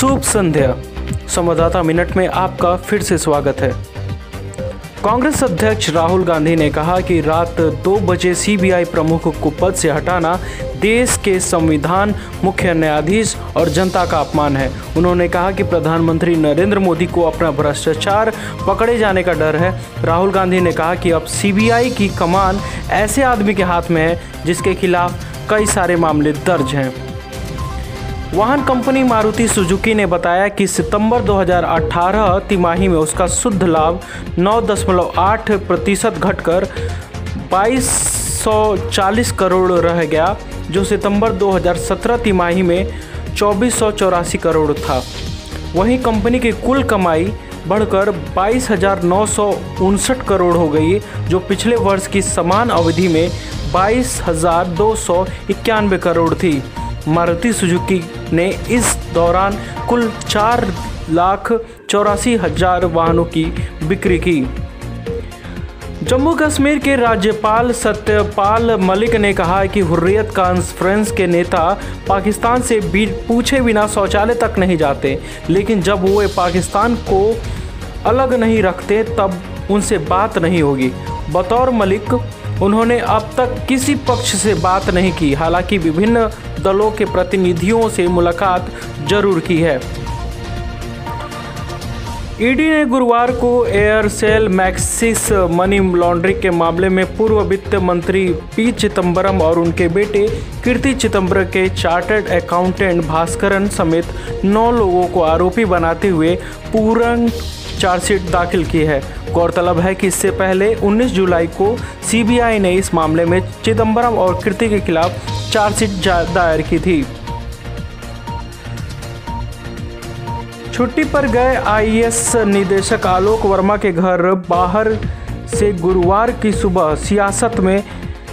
शुभ संध्या। संवाददाता मिनट में आपका फिर से स्वागत है। कांग्रेस अध्यक्ष राहुल गांधी ने कहा कि रात दो बजे सीबीआई प्रमुख को पद से हटाना देश के संविधान मुख्य न्यायाधीश और जनता का अपमान है। उन्होंने कहा कि प्रधानमंत्री नरेंद्र मोदी को अपना भ्रष्टाचार पकड़े जाने का डर है। राहुल गांधी ने कहा कि अब सीबीआई की कमान ऐसे आदमी के हाथ में है जिसके खिलाफ कई सारे मामले दर्ज हैं। वाहन कंपनी मारुति सुजुकी ने बताया कि सितंबर 2018 तिमाही में उसका शुद्ध लाभ 9.8 प्रतिशत घटकर 2240 करोड़ रह गया, जो सितंबर 2017 तिमाही में चौबीस करोड़ था। वहीं कंपनी की कुल कमाई बढ़कर बाईस करोड़ हो गई, जो पिछले वर्ष की समान अवधि में बाईस करोड़ थी। मारुति सुजुकी ने इस दौरान कुल चार लाख चौरासी हज़ार वाहनों की बिक्री की। जम्मू कश्मीर के राज्यपाल सत्यपाल मलिक ने कहा कि हुर्रियत कॉन्फ्रेंस के नेता पाकिस्तान से पूछे बिना शौचालय तक नहीं जाते, लेकिन जब वे पाकिस्तान को अलग नहीं रखते, तब उनसे बात नहीं होगी। बतौर मलिक उन्होंने अब तक किसी पक्ष से बात नहीं की, हालाँकि विभिन्न दलों के प्रतिनिधियों से मुलाकात ज़रूर की है। ईडी ने गुरुवार को एयरसेल मैक्सिस मनी लॉन्ड्रिंग के मामले में पूर्व वित्त मंत्री पी चिदम्बरम और उनके बेटे कीर्ति चिदम्बरम के चार्टर्ड अकाउंटेंट भास्करन समेत नौ लोगों को आरोपी बनाते हुए पूर्ण चार्जशीट दाखिल की है। गौरतलब है कि इससे पहले 19 जुलाई को सीबीआई ने इस मामले में चिदम्बरम और कीर्ति के खिलाफ चार्जशीट दायर की थी। छुट्टी पर गए आईएएस निदेशक आलोक वर्मा के घर बाहर से गुरुवार की सुबह सियासत में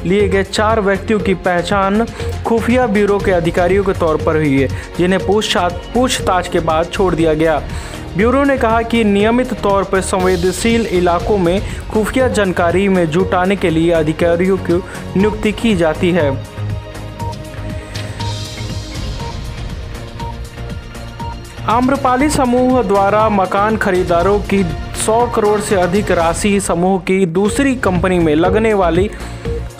लिए गए चार व्यक्तियों की पहचान खुफिया ब्यूरो के अधिकारियों के तौर पर हुई है, जिन्हें पूछताछ के बाद छोड़ दिया गया। ब्यूरो ने कहा कि नियमित तौर पर संवेदनशील इलाकों में खुफिया जानकारी में जुटाने के लिए अधिकारियों की नियुक्ति की जाती है। आम्रपाली समूह द्वारा मकान खरीदारों की 100 करोड़ से अधिक राशि समूह की दूसरी कंपनी में लगने वाली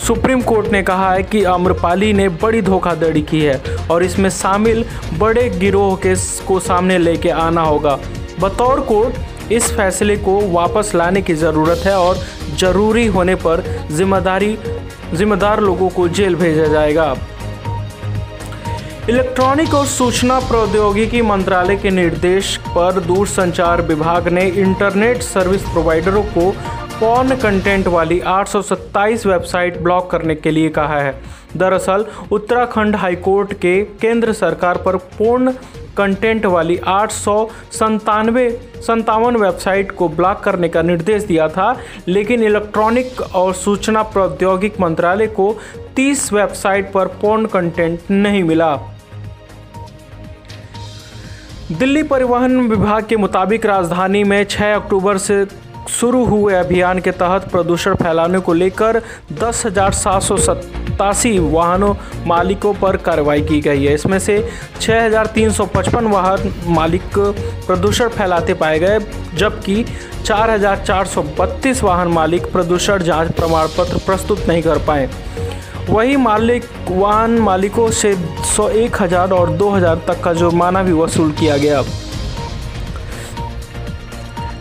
सुप्रीम कोर्ट ने कहा है कि आम्रपाली ने बड़ी धोखाधड़ी की है और इसमें शामिल बड़े गिरोह के को सामने लेके आना होगा। बतौर कोर्ट इस फैसले को वापस लाने की ज़रूरत है और ज़रूरी होने पर ज़िम्मेदारी, जिम्मेदार लोगों को जेल भेजा जाएगा। इलेक्ट्रॉनिक और सूचना प्रौद्योगिकी मंत्रालय के निर्देश पर दूरसंचार विभाग ने इंटरनेट सर्विस प्रोवाइडरों को पॉर्न कंटेंट वाली 827 वेबसाइट ब्लॉक करने के लिए कहा है। दरअसल, उत्तराखंड हाईकोर्ट के केंद्र सरकार पर पूर्ण कंटेंट वाली आठ सौ संतानवे संतावन वेबसाइट को ब्लॉक करने का निर्देश दिया था, लेकिन इलेक्ट्रॉनिक और सूचना प्रौद्योगिक मंत्रालय को 30 वेबसाइट पर पोर्न कंटेंट नहीं मिला। दिल्ली परिवहन विभाग के मुताबिक राजधानी में 6 अक्टूबर से शुरू हुए अभियान के तहत प्रदूषण फैलाने को लेकर दस हज़ार सात सौ सत्तासी वाहनों मालिकों पर कार्रवाई की गई है। इसमें से 6,355 वाहन मालिक प्रदूषण फैलाते पाए गए जबकि 4,432 वाहन मालिक प्रदूषण जाँच प्रमाण पत्र प्रस्तुत नहीं कर पाए। वही मालिक वाहन मालिकों से सौ एक हज़ार और दो हज़ार तक का जुर्माना भी वसूल किया गया।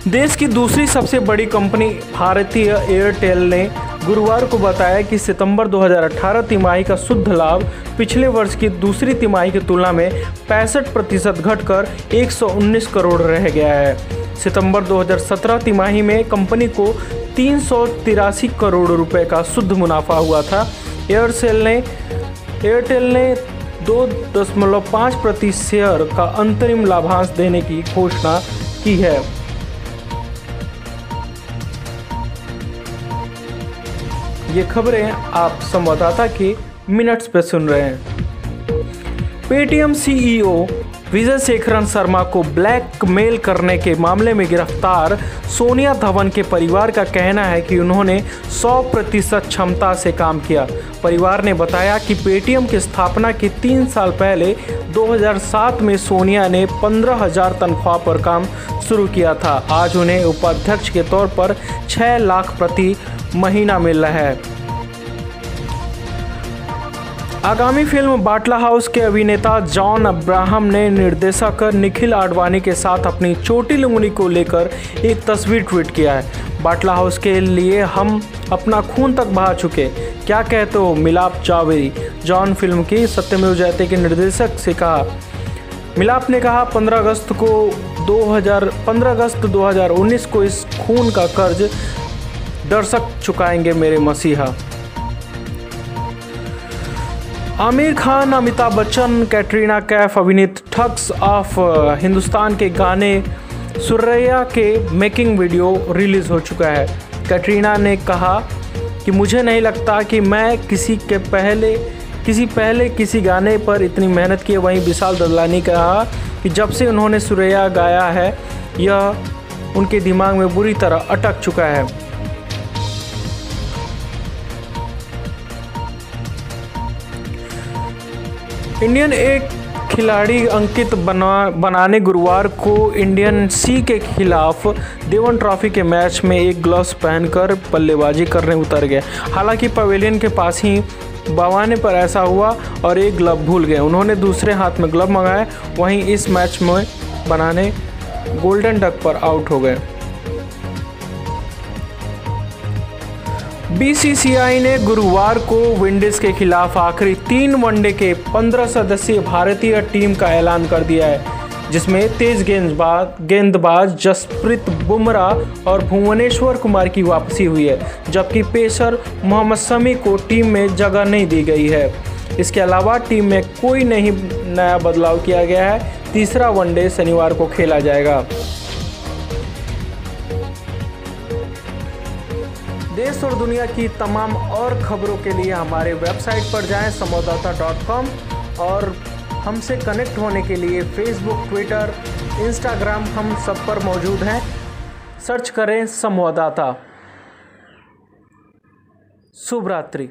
देश की दूसरी सबसे बड़ी कंपनी भारतीय एयरटेल ने गुरुवार को बताया कि सितंबर 2018 तिमाही का शुद्ध लाभ पिछले वर्ष की दूसरी तिमाही की तुलना में पैंसठ प्रतिशत घटकर 119 करोड़ रह गया है। सितंबर 2017 तिमाही में कंपनी को तीन सौ तिरासी करोड़ रुपए का शुद्ध मुनाफा हुआ था। एयरसेल ने, एयरटेल ने दो दशमलव पाँच प्रति शेयर का अंतरिम लाभांश देने की घोषणा की है। ये खबरें आप संवाददाता के मिनट्स पर सुन रहे हैं। पेटीएम सीईओ विजय शेखरन शर्मा को ब्लैकमेल करने के मामले में गिरफ़्तार। सोनिया धवन के परिवार का कहना है कि उन्होंने 100 प्रतिशत क्षमता से काम किया। परिवार ने बताया कि पेटीएम की स्थापना के तीन साल पहले 2007 में सोनिया ने पंद्रह हज़ार तनख्वाह पर काम शुरू किया था। आज उन्हें उपाध्यक्ष के तौर पर 6 लाख प्रति महीना मिल रहा है। आगामी फ़िल्म बाटला हाउस के अभिनेता जॉन अब्राहम ने निर्देशक निखिल आडवाणी के साथ अपनी चोटी उंगली को लेकर एक तस्वीर ट्वीट किया है। बाटला हाउस के लिए हम अपना खून तक बहा चुके क्या कहते हो मिलाप जावेरी, जॉन फ़िल्म की सत्यमेव जयते के निर्देशक से कहा। मिलाप ने कहा 15 अगस्त को 2000 15 अगस्त 2019 को इस खून का कर्ज दर्शक चुकाएँगे मेरे मसीहा। आमिर खान, अमिताभ बच्चन, कैटरीना कैफ, अभिनीत ठग्स ऑफ़ हिंदुस्तान के गाने सुरैया के मेकिंग वीडियो रिलीज़ हो चुका है। कैटरीना ने कहा कि मुझे नहीं लगता कि मैं किसी के पहले, किसी पहले किसी गाने पर इतनी मेहनत की वहीं विशाल ददलानी कहा कि जब से उन्होंने सुरैया गाया है, यह उनके दिमाग में बुरी तरह अटक चुका है। इंडियन एक खिलाड़ी अंकित बना, बनाने गुरुवार को इंडियन सी के खिलाफ देवन ट्रॉफी के मैच में एक ग्लव्स पहनकर बल्लेबाजी करने उतर गए। हालाँकि पवेलियन के पास ही बवाने पर ऐसा हुआ और एक ग्लव भूल गए। उन्होंने दूसरे हाथ में ग्लव मंगाए वहीं इस मैच में बनाने गोल्डन डक पर आउट हो गए। बीसीसीआई ने गुरुवार को विंडीज के खिलाफ आखिरी तीन वनडे के 15 सदस्यीय भारतीय टीम का ऐलान कर दिया है, जिसमें तेज गेंदबाज गेंदबाज जसप्रीत बुमराह और भुवनेश्वर कुमार की वापसी हुई है, जबकि पेसर मोहम्मद शमी को टीम में जगह नहीं दी गई है। इसके अलावा टीम में कोई नहीं नया बदलाव किया गया है, तीसरा वनडे शनिवार को खेला जाएगा। देश और दुनिया की तमाम और खबरों के लिए हमारे वेबसाइट पर जाएँ संवाददाता डॉट कॉम और हमसे कनेक्ट होने के लिए फेसबुक, ट्विटर, इंस्टाग्राम हम सब पर मौजूद हैं। सर्च करें संवाददाता। शुभ रात्रि।